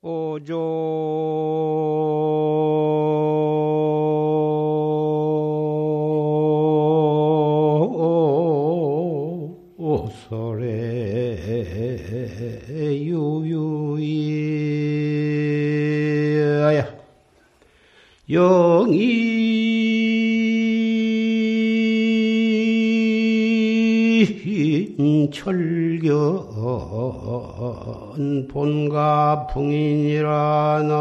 오조 소래 유유이야. 영이 철견 본가 풍인이라나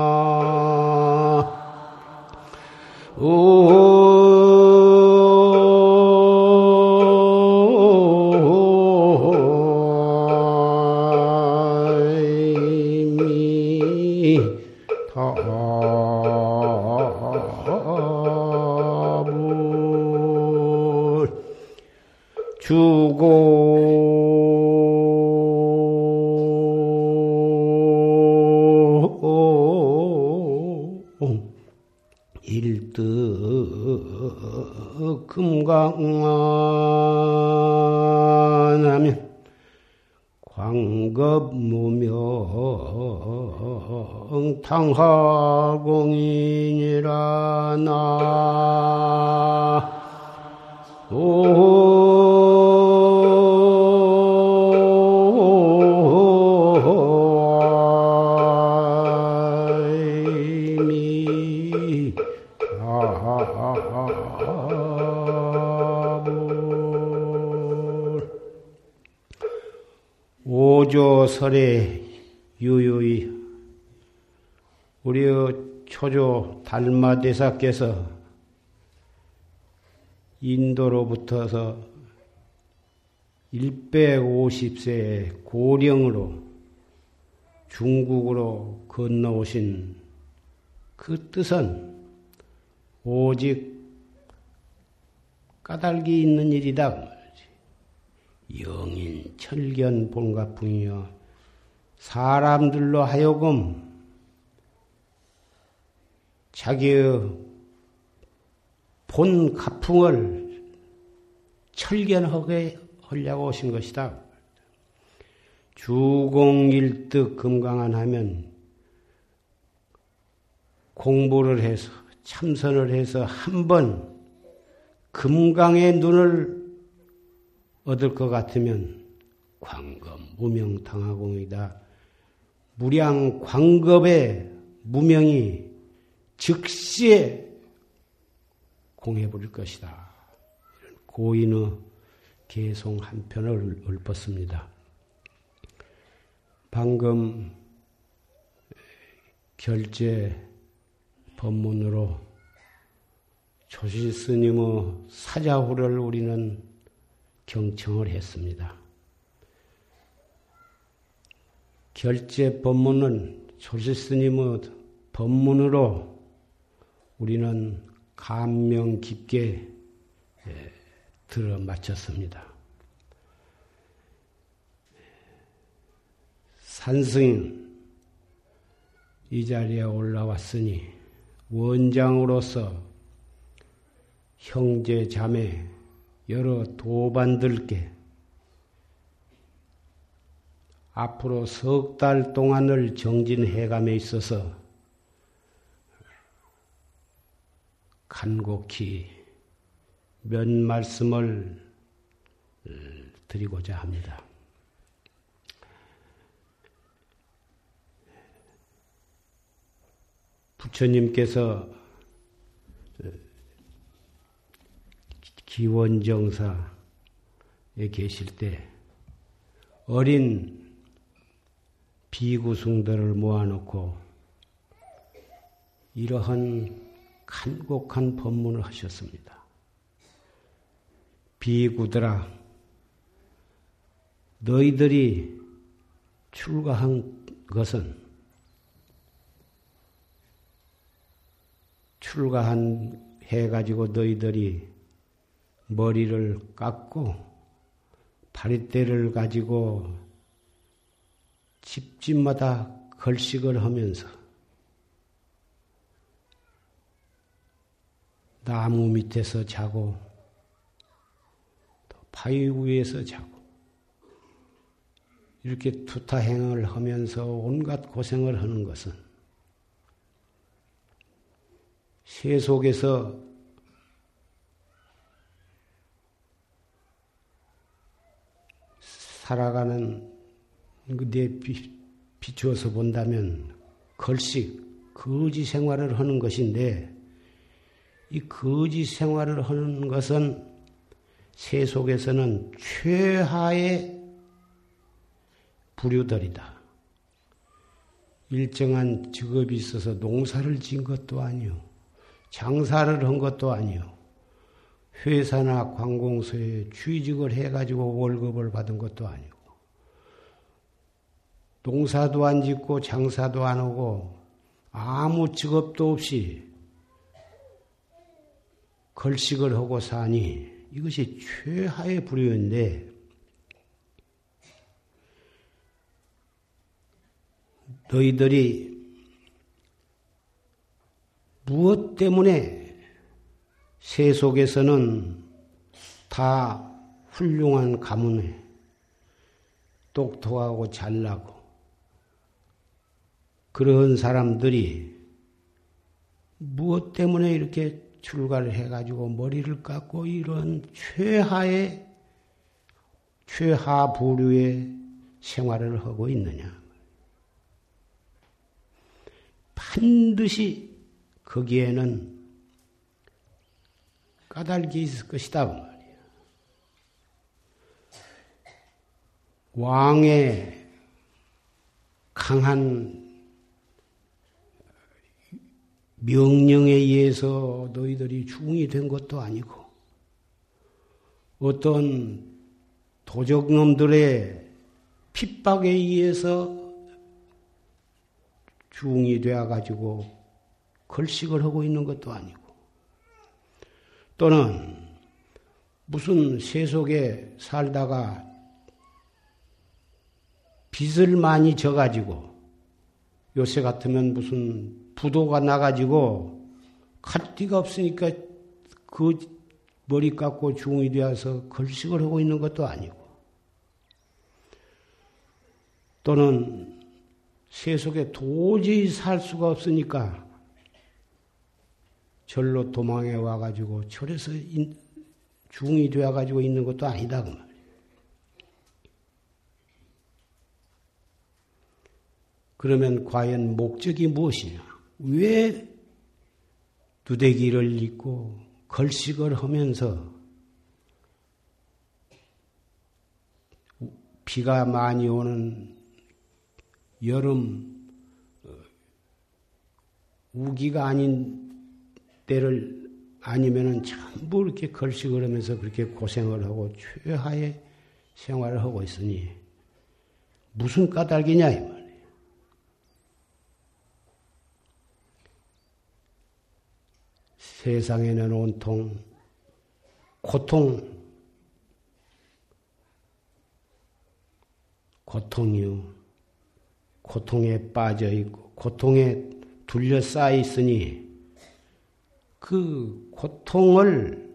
금강하면 광급 무명 당하공인이라 나. 오 조설에 유유히 우리 초조 달마대사께서 인도로부터서 150세의 고령으로 중국으로 건너오신 그 뜻은 오직 까닭이 있는 일이다. 영인 철견 본가풍이여 사람들로 하여금 자기의 본 가풍을 철견하게 하려고 오신 것이다. 주공일득 금강안 하면 공부를 해서 참선을 해서 한 번 금강의 눈을 얻을 것 같으면 광급 무명 당하공이다. 무량 광급의 무명이 즉시에 공해버릴 것이다. 고인의 개송 한 편을 읊었습니다. 방금 결제 법문으로 조실 스님의 사자후를 우리는 경청을 했습니다. 결제 법문은 조실 스님의 법문으로 우리는 감명 깊게 예, 들어 마쳤습니다. 산승 이 자리에 올라왔으니 원장으로서 형제 자매 여러 도반들께 앞으로 석 달 동안을 정진해감에 있어서 간곡히 몇 말씀을 드리고자 합니다. 부처님께서 기원정사에 계실 때 어린 비구승들을 모아놓고 이러한 간곡한 법문을 하셨습니다. 비구들아, 너희들이 출가한 것은 출가한 해가지고 너희들이 머리를 깎고 파리대를 가지고 집집마다 걸식을 하면서 나무 밑에서 자고 또 바위 위에서 자고 이렇게 투타행을 하면서 온갖 고생을 하는 것은 세 속에서 살아가는 내 비추어서 본다면 걸식 거지 생활을 하는 것인데 이 거지 생활을 하는 것은 세 속에서는 최하의 부류들이다. 일정한 직업이 있어서 농사를 지은 것도 아니요. 장사를 한 것도 아니요. 회사나 관공서에 취직을 해가지고 월급을 받은 것도 아니고. 농사도 안 짓고 장사도 안 하고 아무 직업도 없이 걸식을 하고 사니 이것이 최하의 불효인데 너희들이 무엇 때문에 세속에서는 다 훌륭한 가문에 똑똑하고 잘나고 그런 사람들이 무엇 때문에 이렇게 출가를 해가지고 머리를 깎고 이런 최하의 최하 부류의 생활을 하고 있느냐? 반드시 거기에는 까닭이 있을 것이다. 그 말이야. 왕의 강한 명령에 의해서 너희들이 중이 된 것도 아니고, 어떤 도적놈들의 핍박에 의해서 중이 되어가지고 걸식을 하고 있는 것도 아니고, 또는 무슨 세속에 살다가 빚을 많이 져가지고 요새 같으면 무슨 부도가 나가지고 칼띠가 없으니까 그 머리 깎고 중이 되어서 걸식을 하고 있는 것도 아니고 또는 세속에 도저히 살 수가 없으니까 절로 도망해 와가지고 절에서 중이 되어가지고 있는 것도 아니다 그 말이에요. 그러면 과연 목적이 무엇이냐? 왜 두대기를 입고 걸식을 하면서 비가 많이 오는 여름 어, 우기가 아닌 때를 아니면은 전부 이렇게 걸식을 하면서 그렇게 고생을 하고 최하의 생활을 하고 있으니 무슨 까닭이냐 이 말이에요. 세상에는 온통 고통, 고통이요. 고통에 빠져 있고 고통에 둘러싸여 있으니 그 고통을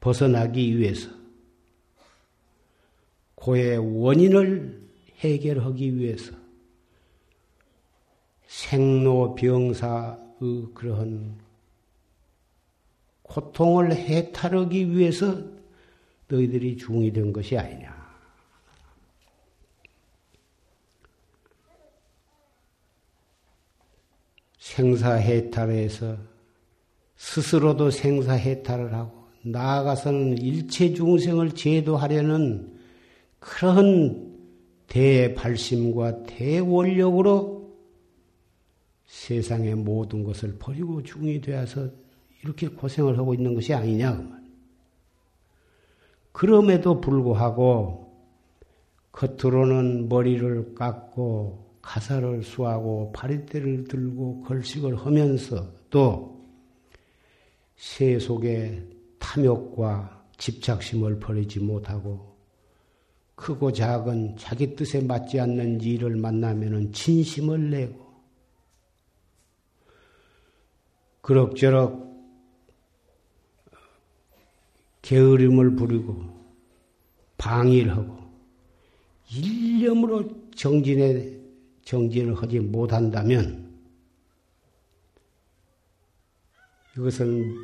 벗어나기 위해서 고의 원인을 해결하기 위해서 생로병사의 그러한 고통을 해탈하기 위해서 너희들이 중이 된 것이 아니냐. 생사해탈에서 스스로도 생사해탈을 하고 나아가서는 일체 중생을 제도하려는 그런 대발심과 대원력으로 세상의 모든 것을 버리고 중이 되어서 이렇게 고생을 하고 있는 것이 아니냐. 그 그럼에도 불구하고 겉으로는 머리를 깎고 가사를 수하고 파리대를 들고 걸식을 하면서 또 세속의 탐욕과 집착심을 버리지 못하고 크고 작은 자기 뜻에 맞지 않는 일을 만나면 진심을 내고 그럭저럭 게으름을 부리고 방일하고 일념으로 정진에 정진을 하지 못한다면 이것은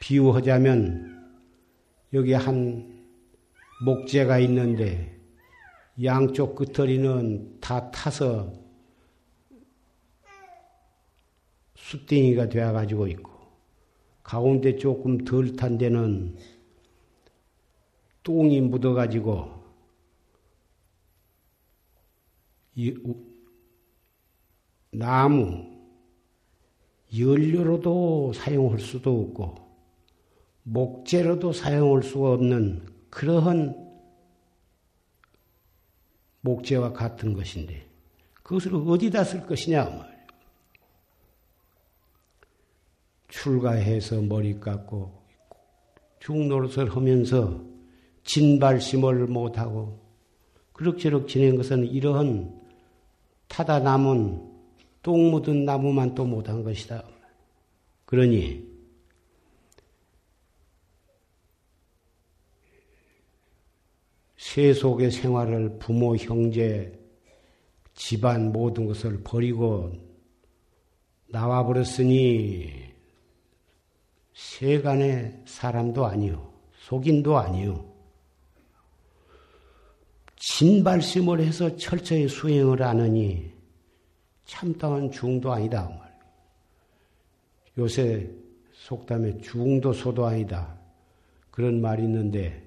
비유하자면 여기 한 목재가 있는데 양쪽 끝터리는 다 타서 숫딩이가 되어 가지고 있고 가운데 조금 덜 탄 데는 똥이 묻어 가지고 나무 연료로도 사용할 수도 없고 목재로도 사용할 수가 없는 그러한 목재와 같은 것인데 그것을 어디다 쓸 것이냐. 출가해서 머리 깎고 중노릇을 하면서 진발심을 못하고 그럭저럭 지낸 것은 이러한 타다 남은 똥 묻은 나무만 또 못한 것이다. 그러니 세속의 생활을 부모, 형제, 집안 모든 것을 버리고 나와버렸으니 세간의 사람도 아니요, 속인도 아니요. 진발심을 해서 철저히 수행을 하느니 참다운 중도 아니다. 그 요새 속담에 중도 소도 아니다. 그런 말이 있는데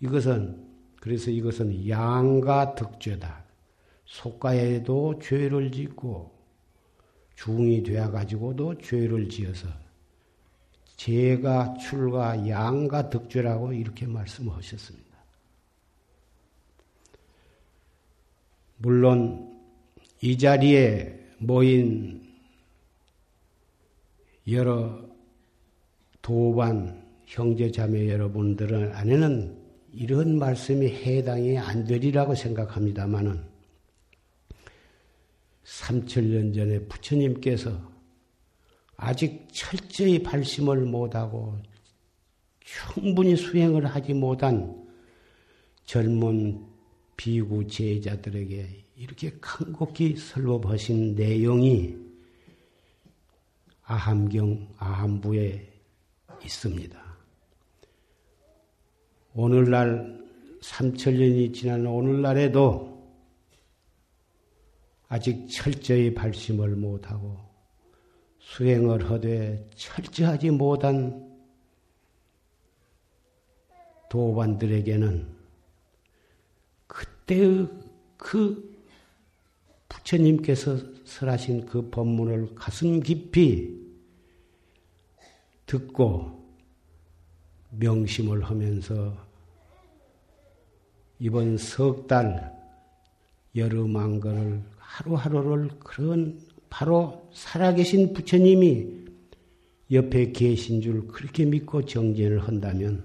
이것은 그래서 이것은 양가 득죄다. 속가에도 죄를 짓고 중이 되어 가지고도 죄를 지어서 죄가 출가 양가 득죄라고 이렇게 말씀하셨습니다. 물론 이 자리에 모인 여러 도반 형제 자매 여러분들 안에는 이런 말씀이 해당이 안 되리라고 생각합니다마는 3천년 전에 부처님께서 아직 철저히 발심을 못하고 충분히 수행을 하지 못한 젊은 비구 제자들에게 이렇게 큰곡히 설법하신 내용이 아함경, 아함부에 있습니다. 오늘날 3천년이 지난 오늘날에도 아직 철저히 발심을 못하고 수행을 하되 철저하지 못한 도반들에게는 그때의 그 부처님께서 설하신 그 법문을 가슴 깊이 듣고 명심을 하면서 이번 석 달 여름한거를 하루하루를 그런 바로 살아계신 부처님이 옆에 계신 줄 그렇게 믿고 정진을 한다면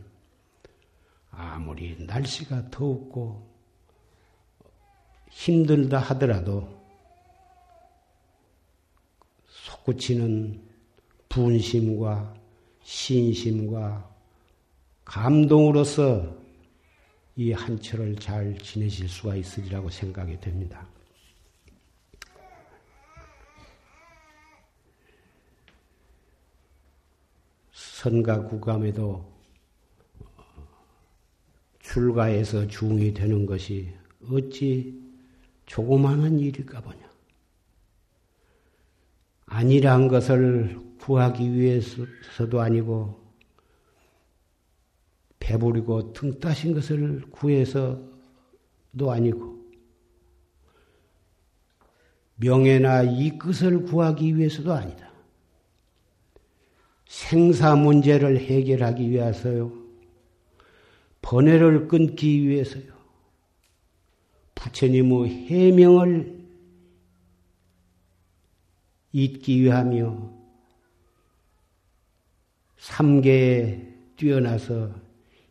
아무리 날씨가 더웠고 힘들다 하더라도 솟구치는 분심과 신심과 감동으로서 이 한철을 잘 지내실 수가 있으리라고 생각이 됩니다. 선가 구감에도 출가해서 중이 되는 것이 어찌 조그마한 일일까 보냐. 아니란 것을 구하기 위해서도 아니고 배부리고 등 따신 것을 구해서도 아니고 명예나 이끝을 구하기 위해서도 아니다. 생사 문제를 해결하기 위해서요. 번뇌를 끊기 위해서요. 부처님의 해명을 잊기 위하며 삼계에 뛰어나서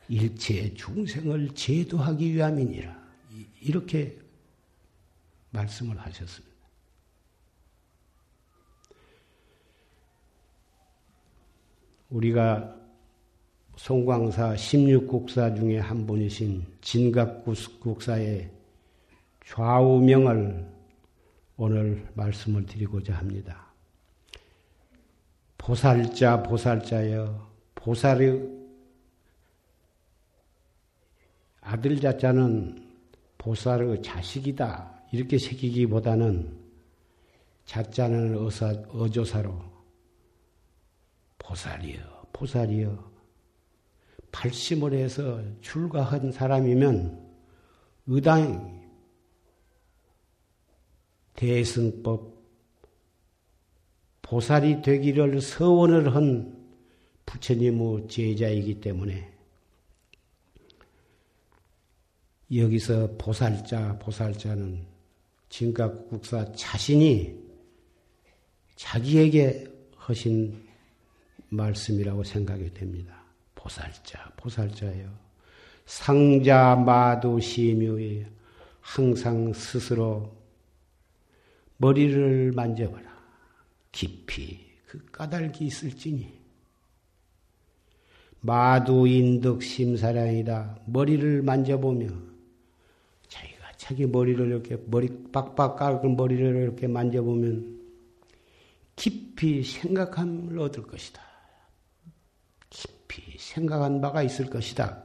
일체 중생을 제도하기 위함이니라. 이렇게 말씀을 하셨습니다. 우리가 송광사 16국사 중에 한 분이신 진각국사의 좌우명을 오늘 말씀을 드리고자 합니다. 보살자, 보살자여, 보살의 아들 자자는 보살의 자식이다. 이렇게 새기기보다는 자자는 어사, 어조사로 보살이여, 보살이여. 발심을 해서 출가한 사람이면 의당 대승법 보살이 되기를 서원을 한 부처님의 제자이기 때문에 여기서 보살자, 보살자는 진각국사 자신이 자기에게 하신 말씀이라고 생각이 됩니다. 보살자, 보살자요. 상자 마도 시묘에 항상 스스로 머리를 만져봐라. 깊이 그 까닭이 있을지니. 마두인덕 심사량이다. 머리를 만져보며 자기가 자기 머리를 이렇게 머리 빡빡 깎은 머리를 이렇게 만져보면 깊이 생각함을 얻을 것이다. 깊이 생각한 바가 있을 것이다.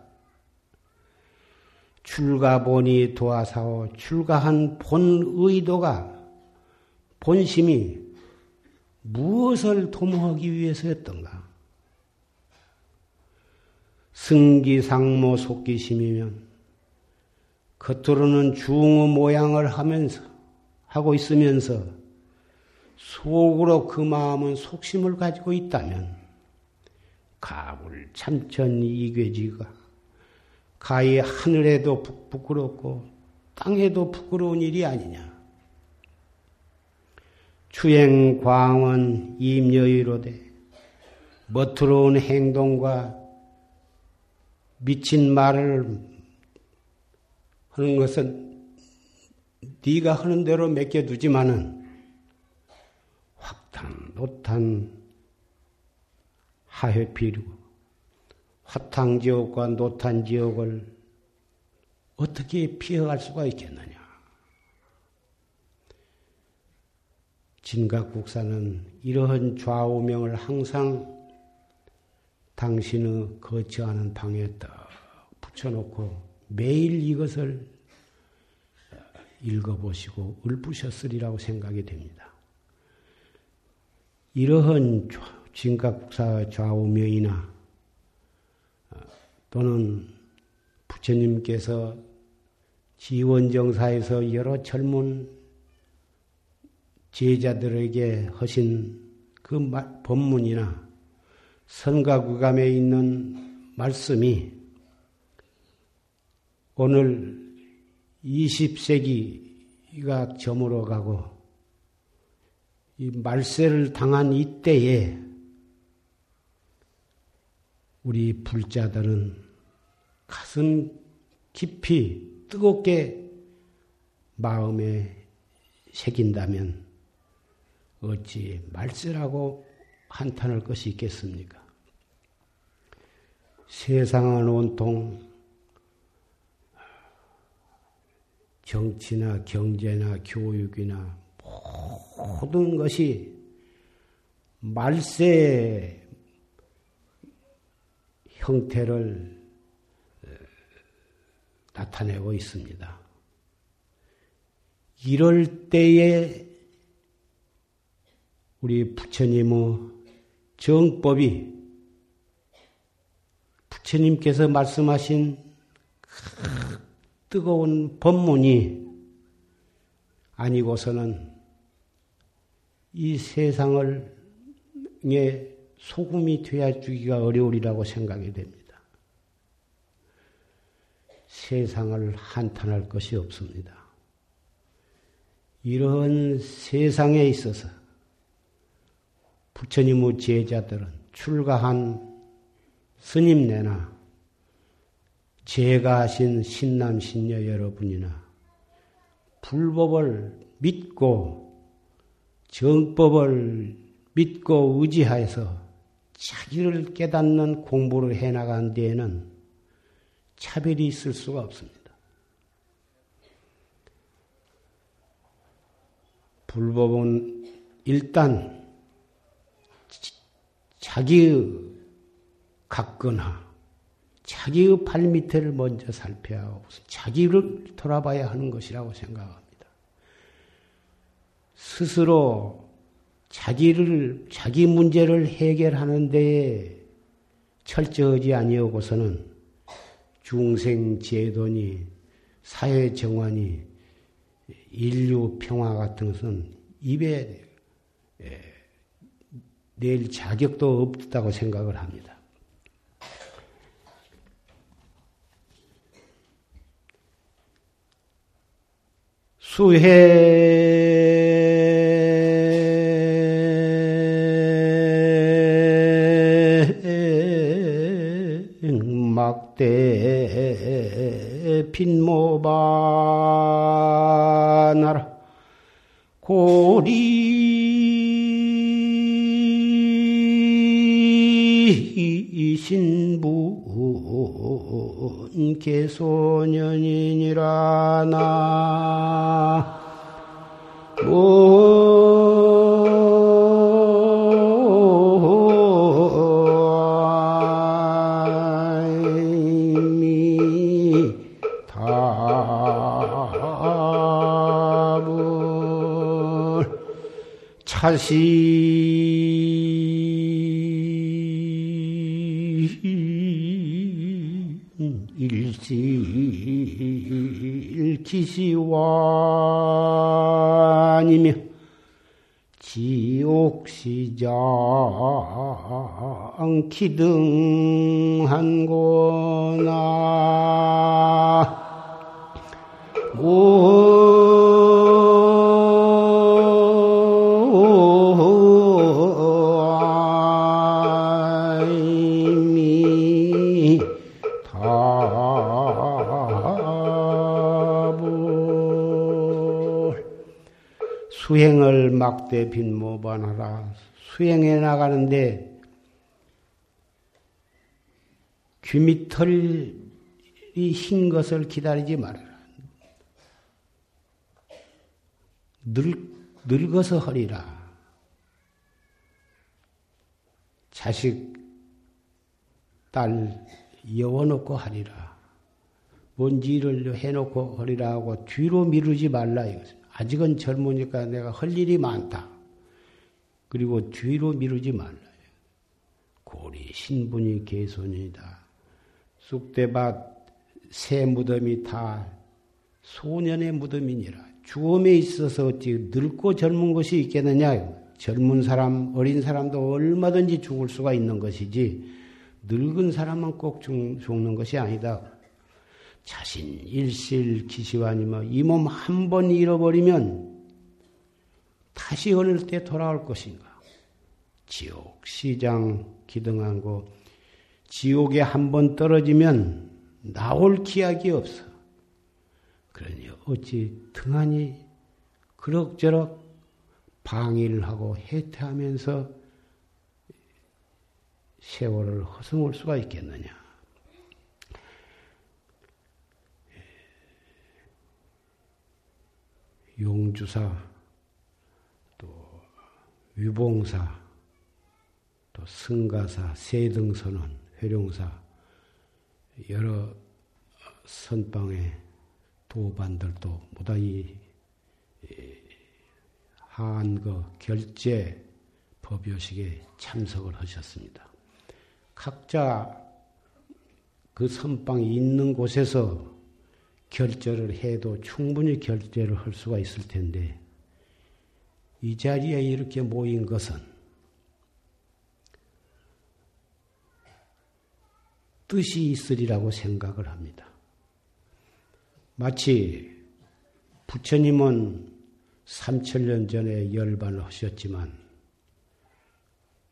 출가본이 도하사오 출가한 본 의도가 본심이 무엇을 도모하기 위해서였던가? 승기상모 속기심이면 겉으로는 중의 모양을 하면서 하고 있으면서 속으로 그 마음은 속심을 가지고 있다면 가불 참천 이괴지가 가히 하늘에도 부끄럽고 땅에도 부끄러운 일이 아니냐. 추행 광원 임여의로되 멋트러운 행동과 미친 말을 하는 것은 네가 하는 대로 맡겨두지만은 확탄, 노탄, 하회피리고 화탕 지옥과 노탄 지옥을 어떻게 피해갈 수가 있겠느냐? 진각국사는 이러한 좌우명을 항상 당신의 거치하는 방에 딱 붙여놓고 매일 이것을 읽어보시고 울부셨으리라고 생각이 됩니다. 이러한 진각국사 좌우명이나 또는 부처님께서 지원정사에서 여러 젊은 제자들에게 하신 그 법문이나 선가구감에 있는 말씀이 오늘 20세기가 저물어 가고 이 말세를 당한 이때에 우리 불자들은 가슴 깊이 뜨겁게 마음에 새긴다면 어찌 말세라고 한탄할 것이 있겠습니까? 세상은 온통 정치나 경제나 교육이나 모든 것이 말세 형태를 어, 나타내고 있습니다. 이럴 때에 우리 부처님의 정법이 부처님께서 말씀하신 그 뜨거운 법문이 아니고서는 이 세상을 소금이 되어 주기가 어려우리라고 생각이 됩니다. 세상을 한탄할 것이 없습니다. 이런 세상에 있어서 부처님의 제자들은 출가한 스님네나 제가 하신 신남 신녀 여러분이나 불법을 믿고 정법을 믿고 의지하여서 자기를 깨닫는 공부를 해나간 데에는 차별이 있을 수가 없습니다. 불법은 일단 자기의 각거나 자기의 발밑을 먼저 살펴야 하고 자기를 돌아봐야 하는 것이라고 생각합니다. 스스로 자기를 자기 문제를 해결하는 데에 철저하지 아니하고서는 중생 제도니 사회 정환이 인류 평화 같은 것은 입에 낼 자격도 없다고 생각을 합니다. 수해 막대 빈모바나라 고리 개소년이니라 나. 다시 일시 기시완이며 지옥시장 기등한고나 수 막대 빈모반하라. 수행해 나가는데 귀밑털이 흰 것을 기다리지 말아라. 늙, 늙어서 허리라. 자식, 딸, 여워놓고 하리라. 뭔지 일을 해놓고 허리라 하고 뒤로 미루지 말라 이것입니다. 아직은 젊으니까 내가 할 일이 많다. 그리고 뒤로 미루지 말라요. 고리 신분이 개손이다. 쑥대밭 새 무덤이 다 소년의 무덤이니라. 죽음에 있어서 어찌 늙고 젊은 것이 있겠느냐? 젊은 사람, 어린 사람도 얼마든지 죽을 수가 있는 것이지, 늙은 사람은 꼭 죽, 는 것이 아니다. 자신 일실 기시환이며 이 몸 한 번 잃어버리면 다시 어느 때 돌아올 것인가? 지옥 시장 기등한 곳 지옥에 한 번 떨어지면 나올 기약이 없어. 그러니 어찌 등한히 그럭저럭 방위를 하고 해태하면서 세월을 허송할 수가 있겠느냐? 용주사, 또 위봉사, 또 승가사, 세등선원, 회룡사, 여러 선방의 도반들도 무다히 한거 결제 법요식에 참석을 하셨습니다. 각자 그 선방이 있는 곳에서 결제를 해도 충분히 결제를 할 수가 있을 텐데 이 자리에 이렇게 모인 것은 뜻이 있으리라고 생각을 합니다. 마치 부처님은 3천년 전에 열반을 하셨지만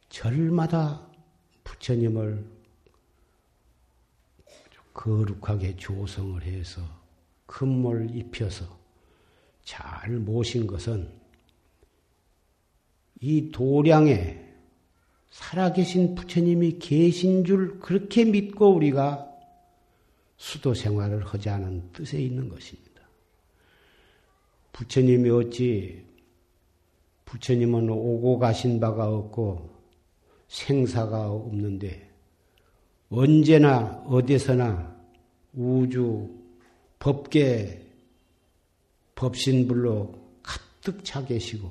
절마다 부처님을 거룩하게 조성을 해서 금을 입혀서 잘 모신 것은 이 도량에 살아계신 부처님이 계신 줄 그렇게 믿고 우리가 수도 생활을 하지 않은 뜻에 있는 것입니다. 부처님이 어찌 부처님은 오고 가신 바가 없고 생사가 없는데 언제나 어디서나 우주 법계 법신불로 가득 차 계시고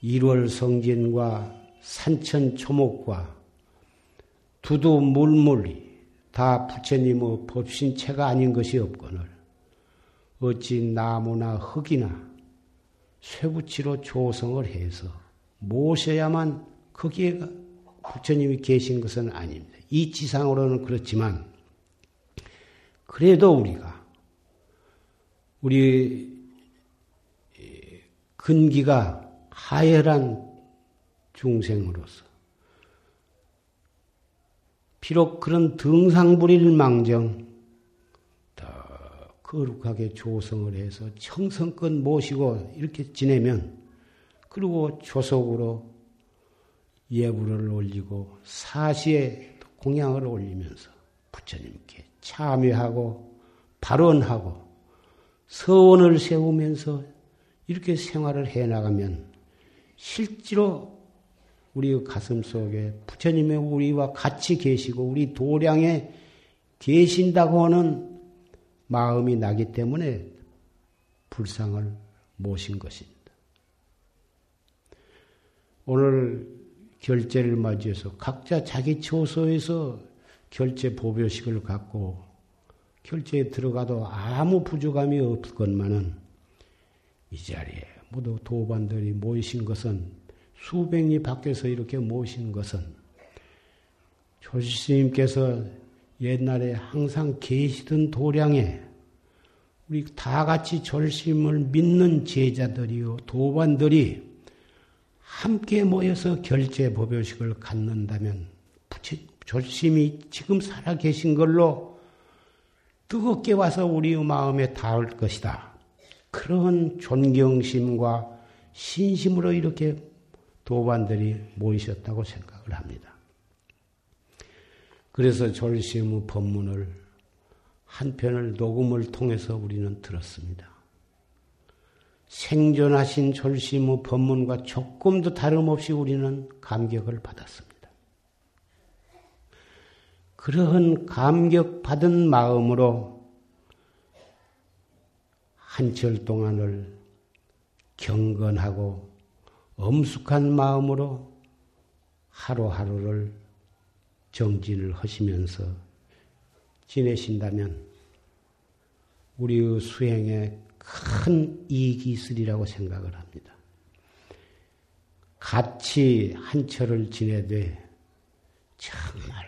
일월 성진과 산천 초목과 두두 물물이 다 부처님의 법신체가 아닌 것이 없거늘 어찌 나무나 흙이나 쇠붙이로 조성을 해서 모셔야만 거기에 부처님이 계신 것은 아닙니다. 이 지상으로는 그렇지만 그래도 우리가 우리 근기가 하열한 중생으로서 비록 그런 등상불일 망정 더 거룩하게 조성을 해서 청성껏 모시고 이렇게 지내면 그리고 조속으로 예불을 올리고 사시에 공양을 올리면서 부처님께 참여하고 발언하고 서원을 세우면서 이렇게 생활을 해 나가면 실제로 우리 가슴 속에 부처님의 우리와 같이 계시고 우리 도량에 계신다고 하는 마음이 나기 때문에 불상을 모신 것입니다. 오늘 결제를 맞이해서 각자 자기 처소에서 결제 보별식을 갖고 결제에 들어가도 아무 부족함이 없건만은 이 자리에 모두 도반들이 모이신 것은 수백리 밖에서 이렇게 모신 것은 조시님께서 옛날에 항상 계시던 도량에 우리 다 같이 절심을 믿는 제자들이요 도반들이 함께 모여서 결제 법요식을 갖는다면 절심이 지금 살아 계신 걸로 뜨겁게 와서 우리의 마음에 닿을 것이다. 그런 존경심과 신심으로 이렇게 도반들이 모이셨다고 생각을 합니다. 그래서 졸시의 법문을 한 편을 녹음을 통해서 우리는 들었습니다. 생존하신 졸시의 법문과 조금도 다름없이 우리는 감격을 받았습니다. 그러한 감격받은 마음으로 한철 동안을 경건하고 엄숙한 마음으로 하루하루를 정진을 하시면서 지내신다면 우리의 수행에 큰 이익이 있으리라고 생각을 합니다. 같이 한철을 지내되 정말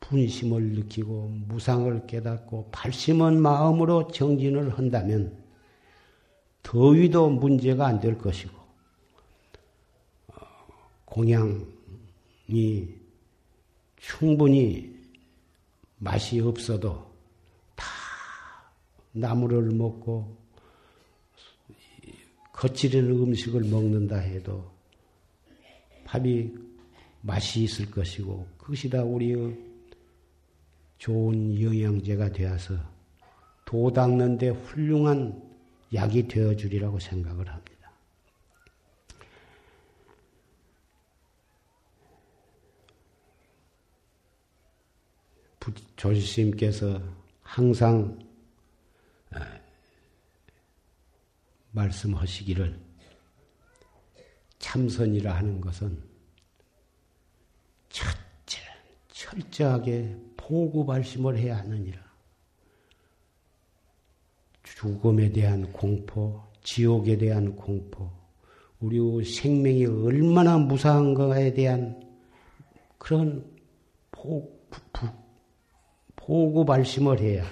분심을 느끼고 무상을 깨닫고 발심한 마음으로 정진을 한다면 더위도 문제가 안 될 것이고, 어, 공양이 충분히 맛이 없어도 다 나무를 먹고 거칠은 음식을 먹는다 해도 밥이 맛이 있을 것이고 그것이 다 우리의 좋은 영양제가 되어서 도 닦는데 훌륭한 약이 되어 주리라고 생각을 합니다. 조지스님께서 항상 말씀하시기를 참선이라 하는 것은 첫째 철저하게 포구 발심을 해야 하느니라. 죽음에 대한 공포, 지옥에 대한 공포, 우리 생명이 얼마나 무사한가에 대한 그런 포, 포구 발심을 해야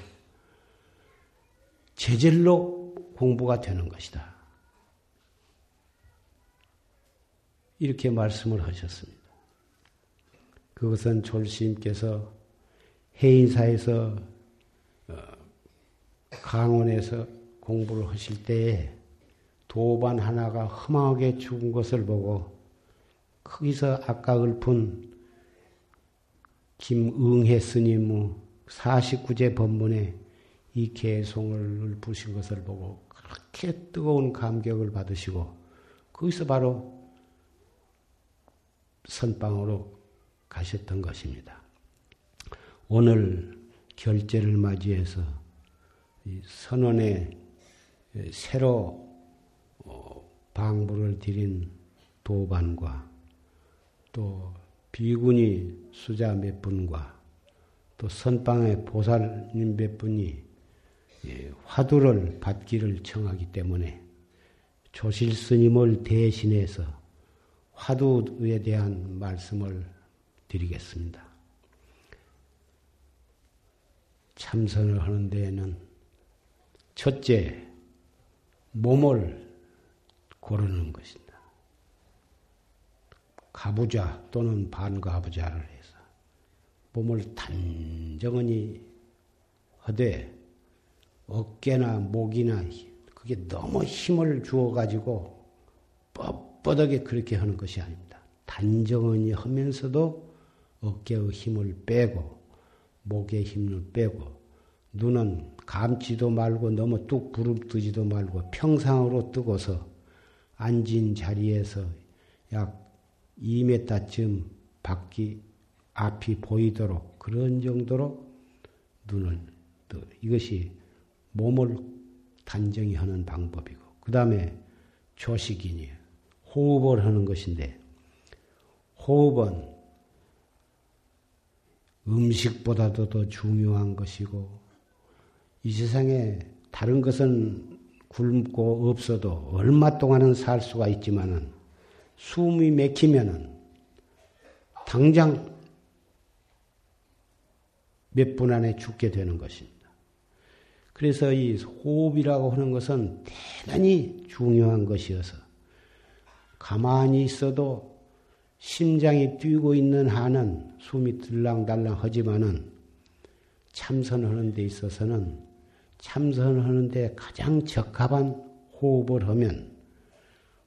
제절로 공부가 되는 것이다. 이렇게 말씀을 하셨습니다. 그것은 졸시님께서 해인사에서 강원에서 공부를 하실 때에 도반 하나가 험하게 죽은 것을 보고 거기서 아까 읊은 김응해 스님의 49제 법문에 이 개송을 읊으신 것을 보고 그렇게 뜨거운 감격을 받으시고 거기서 바로 선방으로 가셨던 것입니다. 오늘 결제를 맞이해서 선원에 새로 어, 방부를 드린 도반과 또 비군이 수자 몇 분과 또 선방의 보살님 몇 분이 예, 화두를 받기를 청하기 때문에 조실 스님을 대신해서 화두에 대한 말씀을 드리겠습니다. 참선을 하는 데에는 첫째, 몸을 고르는 것이다. 가부좌 또는 반가부좌를 해서 몸을 단정히 하되 어깨나 목이나 그게 너무 힘을 주어가지고 뻣뻣하게 그렇게 하는 것이 아닙니다. 단정히 하면서도 어깨의 힘을 빼고 목의 힘을 빼고 눈은 감지도 말고 너무 뚝 부릅뜨지도 말고 평상으로 뜨고서 앉은 자리에서 약 2m쯤 밖이 앞이 보이도록 그런 정도로 눈을 뜨 이것이 몸을 단정히 하는 방법이고 그 다음에 조식이니 호흡을 하는 것인데 호흡은 음식보다도 더 중요한 것이고 이 세상에 다른 것은 굶고 없어도 얼마 동안은 살 수가 있지만은 숨이 맥히면은 당장 몇 분 안에 죽게 되는 것입니다. 그래서 이 호흡이라고 하는 것은 대단히 중요한 것이어서 가만히 있어도 심장이 뛰고 있는 한은 숨이 들랑달랑 하지만은 참선하는 데 있어서는 참선하는 데 가장 적합한 호흡을 하면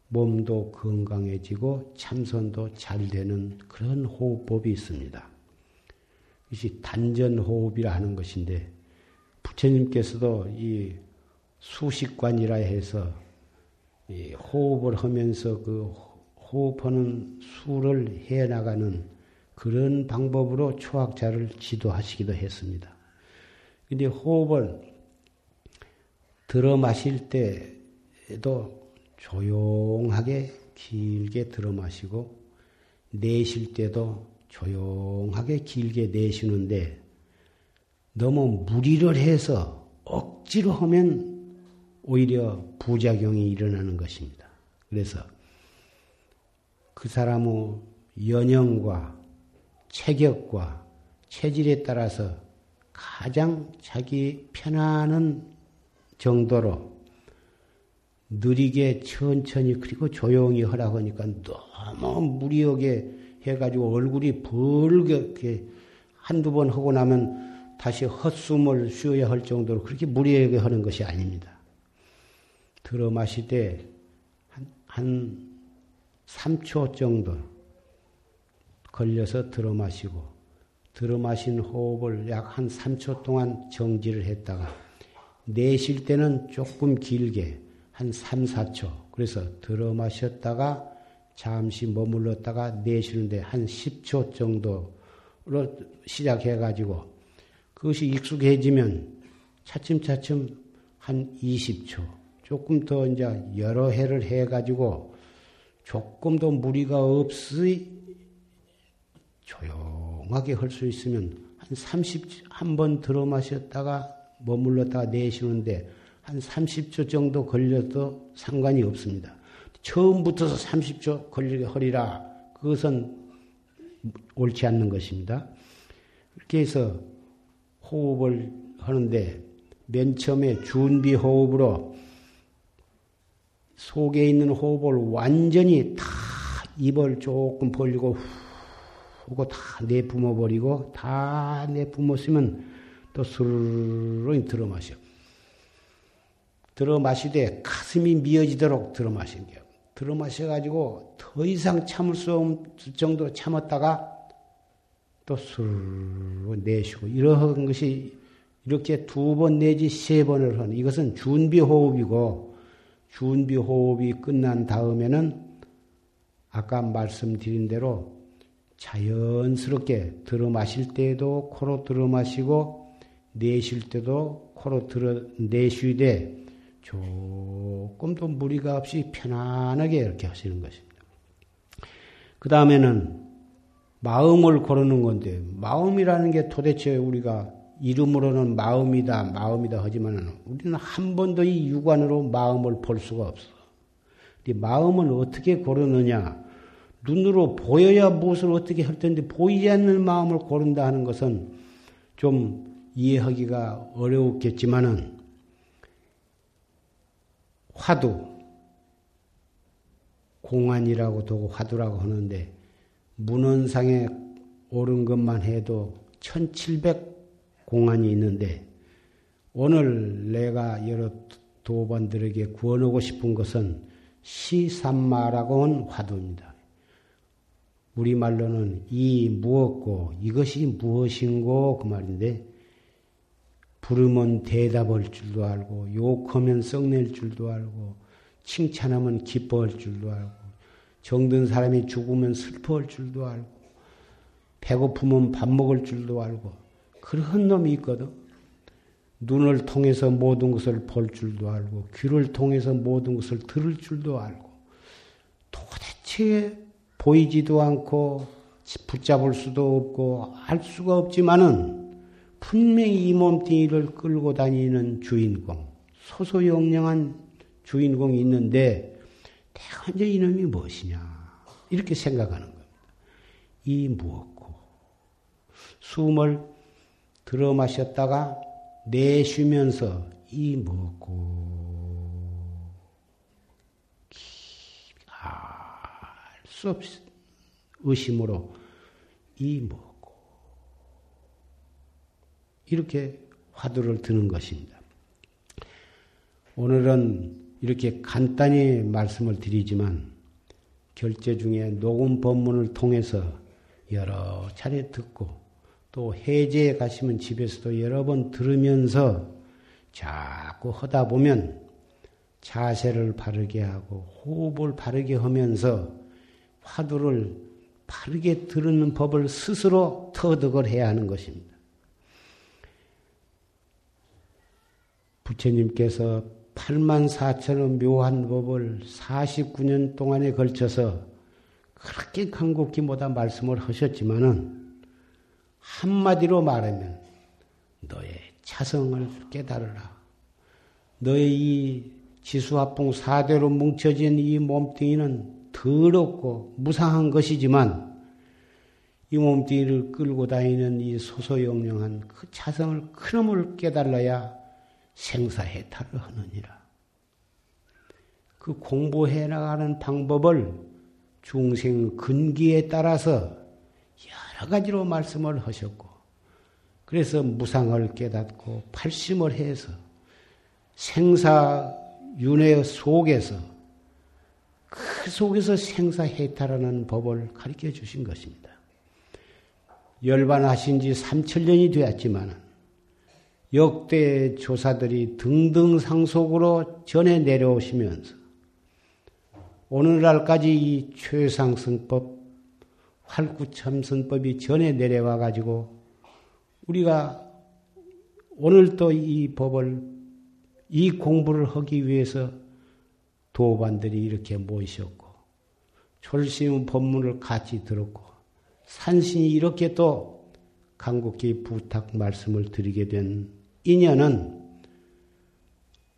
몸도 건강해지고 참선도 잘 되는 그런 호흡법이 있습니다. 이것이 단전호흡이라 하는 것인데 부처님께서도 이 수식관이라 해서 이 호흡을 하면서 그 호흡하는 수를 해 나가는 그런 방법으로 초학자를 지도하시기도 했습니다. 근데 호흡을 들어 마실 때도 조용하게 길게 들어 마시고 내쉴 때도 조용하게 길게 내쉬는데 너무 무리를 해서 억지로 하면 오히려 부작용이 일어나는 것입니다. 그래서 그 사람의 연령과 체격과 체질에 따라서 가장 자기 편안한 정도로 느리게 천천히 그리고 조용히 하라고 하니까 너무 무리하게 해가지고 얼굴이 벌게 한두 번 하고 나면 다시 헛숨을 쉬어야 할 정도로 그렇게 무리하게 하는 것이 아닙니다. 들어 마시되 한, 한 3초 정도 걸려서 들어 마시고 들어 마신 호흡을 약 한 3초 동안 정지를 했다가 내쉴 때는 조금 길게 한 3, 4초 그래서 들어 마셨다가 잠시 머물렀다가 내쉬는데 한 10초 정도로 시작해 가지고 그것이 익숙해지면 차츰차츰 한 20초 조금 더 이제 여러 해를 해 가지고 조금도 무리가 없이 조용하게 할 수 있으면 한 30, 한 번 들어 마셨다가 머물렀다가 내쉬는데 한 30초 정도 걸려도 상관이 없습니다. 처음부터서 30초 걸리게 허리라 그것은 옳지 않는 것입니다. 이렇게 해서 호흡을 하는데 맨 처음에 준비 호흡으로 속에 있는 호흡을 완전히 다 입을 조금 벌리고 후 하고 다 내뿜어 버리고 다 내뿜었으면 또 스르르 들어 마셔. 들어 마시되 가슴이 미어지도록 들어 마신 게 들어 마셔 가지고 더 이상 참을 수 없을 정도로 참았다가 또술 내쉬고 이러한 것이 이렇게 두 번 내지 세 번을 하는 이것은 준비 호흡이고 준비 호흡이 끝난 다음에는 아까 말씀드린 대로 자연스럽게 들어 마실 때에도 코로 들어 마시고 내쉴 때도 코로 들어 내쉬되 조금도 무리가 없이 편안하게 이렇게 하시는 것입니다. 그 다음에는 마음을 고르는 건데 마음이라는 게 도대체 우리가 이름으로는 마음이다 마음이다 하지만 우리는 한 번도 이 육안으로 마음을 볼 수가 없어. 마음을 어떻게 고르느냐? 눈으로 보여야 무엇을 어떻게 할 텐데 보이지 않는 마음을 고른다 하는 것은 좀 이해하기가 어려웠겠지만은 화두 공안이라고 두고 화두라고 하는데 문헌상에 오른 것만 해도 1700 공안이 있는데 오늘 내가 여러 도반들에게 구원하고 싶은 것은 시삼마라고 하는 화두입니다. 우리말로는 이 무엇고 이것이 무엇인고 그 말인데 부르면 대답할 줄도 알고 욕하면 썩낼 줄도 알고 칭찬하면 기뻐할 줄도 알고 정든 사람이 죽으면 슬퍼할 줄도 알고 배고프면 밥 먹을 줄도 알고 그런 놈이 있거든. 눈을 통해서 모든 것을 볼 줄도 알고 귀를 통해서 모든 것을 들을 줄도 알고 도대체 보이지도 않고 붙잡을 수도 없고 알 수가 없지만은 분명히 이 몸뚱이를 끌고 다니는 주인공, 소소영령한 주인공이 있는데 이제 이놈이 무엇이냐 이렇게 생각하는 겁니다. 이 무엇고 숨을 들어 마셨다가 내쉬면서 이 무엇고 알수 없이 의심으로 이 뭐. 이렇게 화두를 드는 것입니다. 오늘은 이렇게 간단히 말씀을 드리지만 결제 중에 녹음 법문을 통해서 여러 차례 듣고 또 해제에 가시면 집에서도 여러 번 들으면서 자꾸 하다 보면 자세를 바르게 하고 호흡을 바르게 하면서 화두를 바르게 들는 법을 스스로 터득을 해야 하는 것입니다. 부처님께서 8만 4천의 묘한 법을 49년 동안에 걸쳐서 그렇게 간곡히 뭐다 말씀을 하셨지만은 한마디로 말하면 너의 차성을 깨달으라. 너의 이 지수합봉 사대로 뭉쳐진 이 몸뚱이는 더럽고 무상한 것이지만 이 몸뚱이를 끌고 다니는 이 소소영령한 그 차성을 큰놈을 깨달아야 생사해탈을 하느니라. 그 공부해 나가는 방법을 중생 근기에 따라서 여러 가지로 말씀을 하셨고, 그래서 무상을 깨닫고 팔심을 해서 생사 윤회 속에서 그 속에서 생사해탈하는 법을 가르쳐 주신 것입니다. 열반하신 지 3천년이 되었지만 역대 조사들이 등등 상속으로 전해 내려오시면서 오늘날까지 이 최상승법, 활구참선법이 전해 내려와 가지고 우리가 오늘 또이 법을 이 공부를 하기 위해서 도반들이 이렇게 모이셨고 졸심 법문을 같이 들었고 산신이 이렇게 또 간곡히 부탁 말씀을 드리게 된 인연은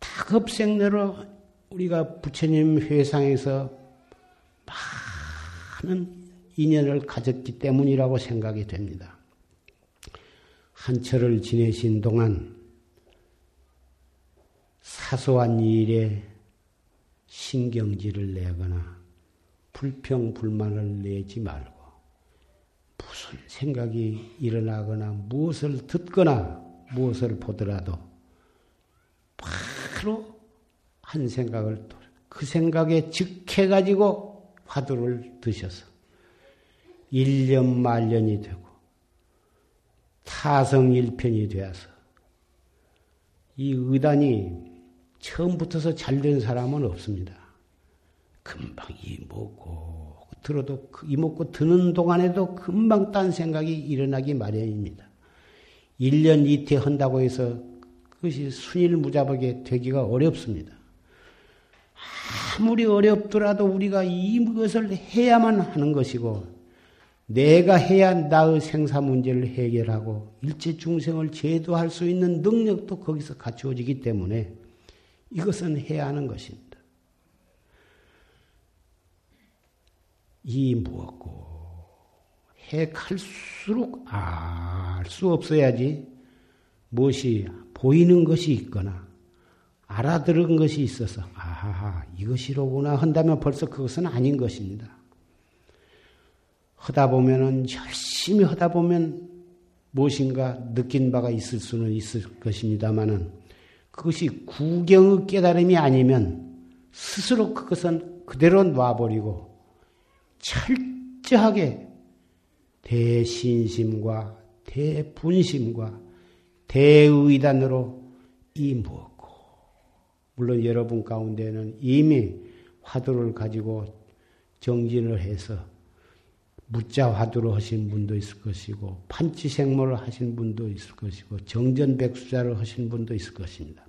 다급생내로 우리가 부처님 회상에서 많은 인연을 가졌기 때문이라고 생각이 됩니다. 한철을 지내신 동안 사소한 일에 신경질을 내거나 불평, 불만을 내지 말고 무슨 생각이 일어나거나 무엇을 듣거나 무엇을 보더라도 바로 한 생각을 그 생각에 즉해가지고 화두를 드셔서 1년 말년이 되고 타성일편이 되어서 이 의단이 처음부터서 잘 된 사람은 없습니다. 금방 이먹고 들어도 그 이먹고 드는 동안에도 금방 딴 생각이 일어나기 마련입니다. 1년 이태 한다고 해서 그것이 순일무잡하게 되기가 어렵습니다. 아무리 어렵더라도 우리가 이것을 해야만 하는 것이고 내가 해야 나의 생사 문제를 해결하고 일체 중생을 제도할 수 있는 능력도 거기서 갖추어지기 때문에 이것은 해야 하는 것입니다. 이 무엇고 해갈수록 알 수 없어야지 무엇이 보이는 것이 있거나 알아들은 것이 있어서 아하 이것이로구나 한다면 벌써 그것은 아닌 것입니다. 하다 보면은 열심히 하다 보면 무엇인가 느낀 바가 있을 수는 있을 것입니다만은 그것이 구경의 깨달음이 아니면 스스로 그것은 그대로 놔버리고 철저하게 대신심과 대분심과 대의단으로 이무었고 물론 여러분 가운데는 이미 화두를 가지고 정진을 해서 무자 화두로 하신 분도 있을 것이고 판치생모를 하신 분도 있을 것이고 정전백수자를 하신 분도 있을 것입니다.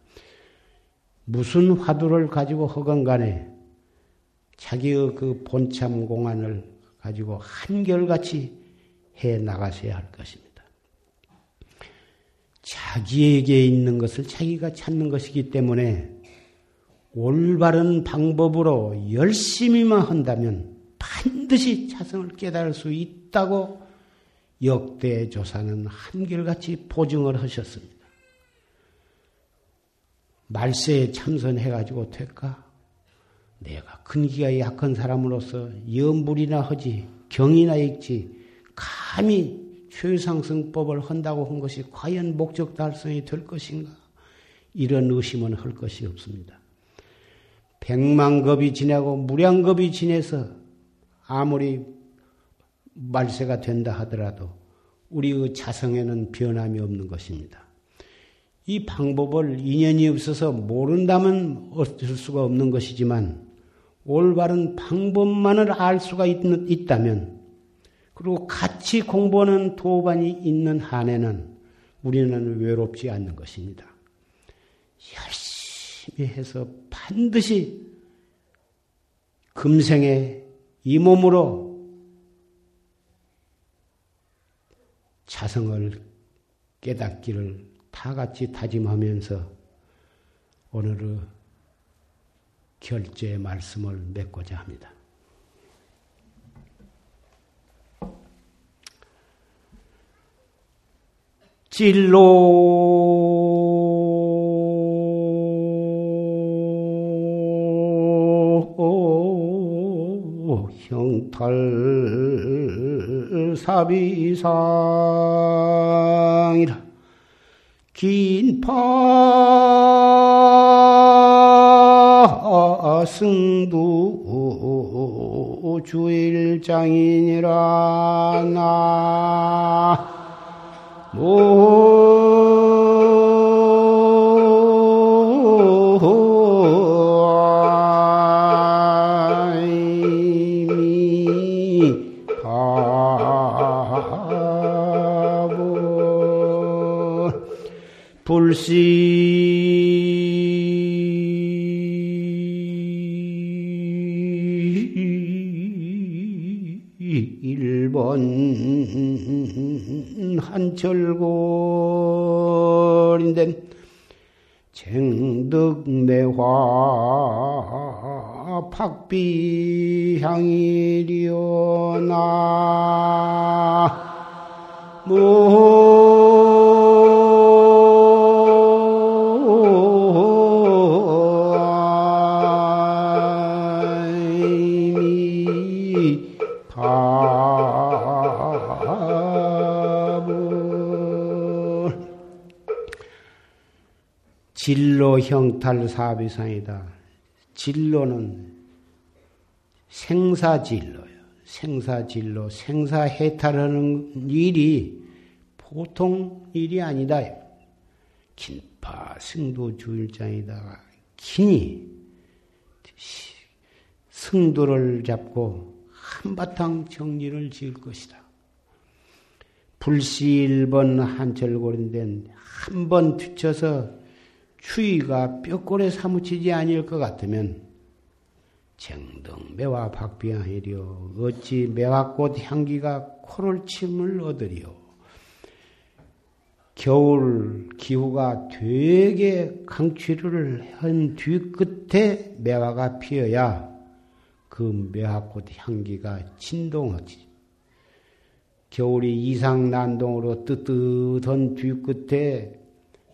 무슨 화두를 가지고 허건 간에 자기의 그 본참 공안을 가지고 한결같이 해 나가셔야 할 것입니다. 자기에게 있는 것을 자기가 찾는 것이기 때문에 올바른 방법으로 열심히만 한다면 반드시 자성을 깨달을 수 있다고 역대 조사는 한결같이 보증을 하셨습니다. 말세에 참선해가지고 될까? 내가 근기가 약한 사람으로서 염불이나 하지, 경이나 읽지, 감히 최상승법을 한다고 한 것이 과연 목적 달성이 될 것인가? 이런 의심은 할 것이 없습니다. 백만겁이 지나고 무량겁이 지내서 아무리 말세가 된다 하더라도 우리의 자성에는 변함이 없는 것입니다. 이 방법을 인연이 없어서 모른다면 어쩔 수가 없는 것이지만 올바른 방법만을 알 수가 있, 있다면 그리고 같이 공부하는 도반이 있는 한에는 우리는 외롭지 않는 것입니다. 열심히 해서 반드시 금생에 이 몸으로 자성을 깨닫기를 다 같이 다짐하면서 오늘의 결제 말씀을 맺고자 합니다. 진로. 형탈사비상이라. 긴파 승두 주일장이니라. 나 불시 한철골인데 쟁득매화 팍비향이리오나 진로 형탈 사비상이다. 진로는 생사진로예요. 생사진로, 생사해탈하는 일이 보통 일이 아니다. 긴파 승도 주일장이다가 긴히 승도를 잡고 한바탕 정리를 지을 것이다. 불시 1번 한철골인데 한번 뒤쳐서 추위가 뼈골에 사무치지 아닐 것 같으면 정등 매화 박비하리요 어찌 매화꽃 향기가 코를 침을 얻으리요 겨울 기후가 되게 강추를 한 뒤끝에 매화가 피어야 그 매화꽃 향기가 진동하지. 겨울이 이상 난동으로 뜨뜻한 뒤끝에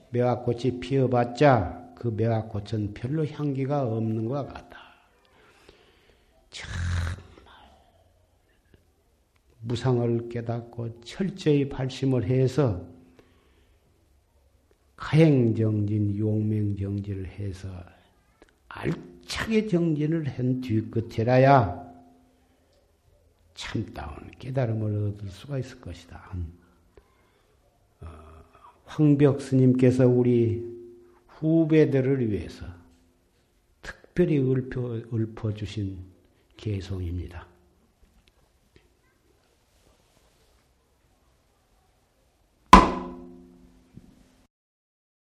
매화꽃이 피어봤자 그 매화꽃은 별로 향기가 없는 것 같다. 정말 무상을 깨닫고 철저히 발심을 해서 가행정진, 용맹정진을 해서 알차게 정진을 한 뒤끝이라야 참다운 깨달음을 얻을 수가 있을 것이다. 어, 황벽 스님께서 우리 후배들을 위해서 특별히 읊어, 읊어주신 개송입니다.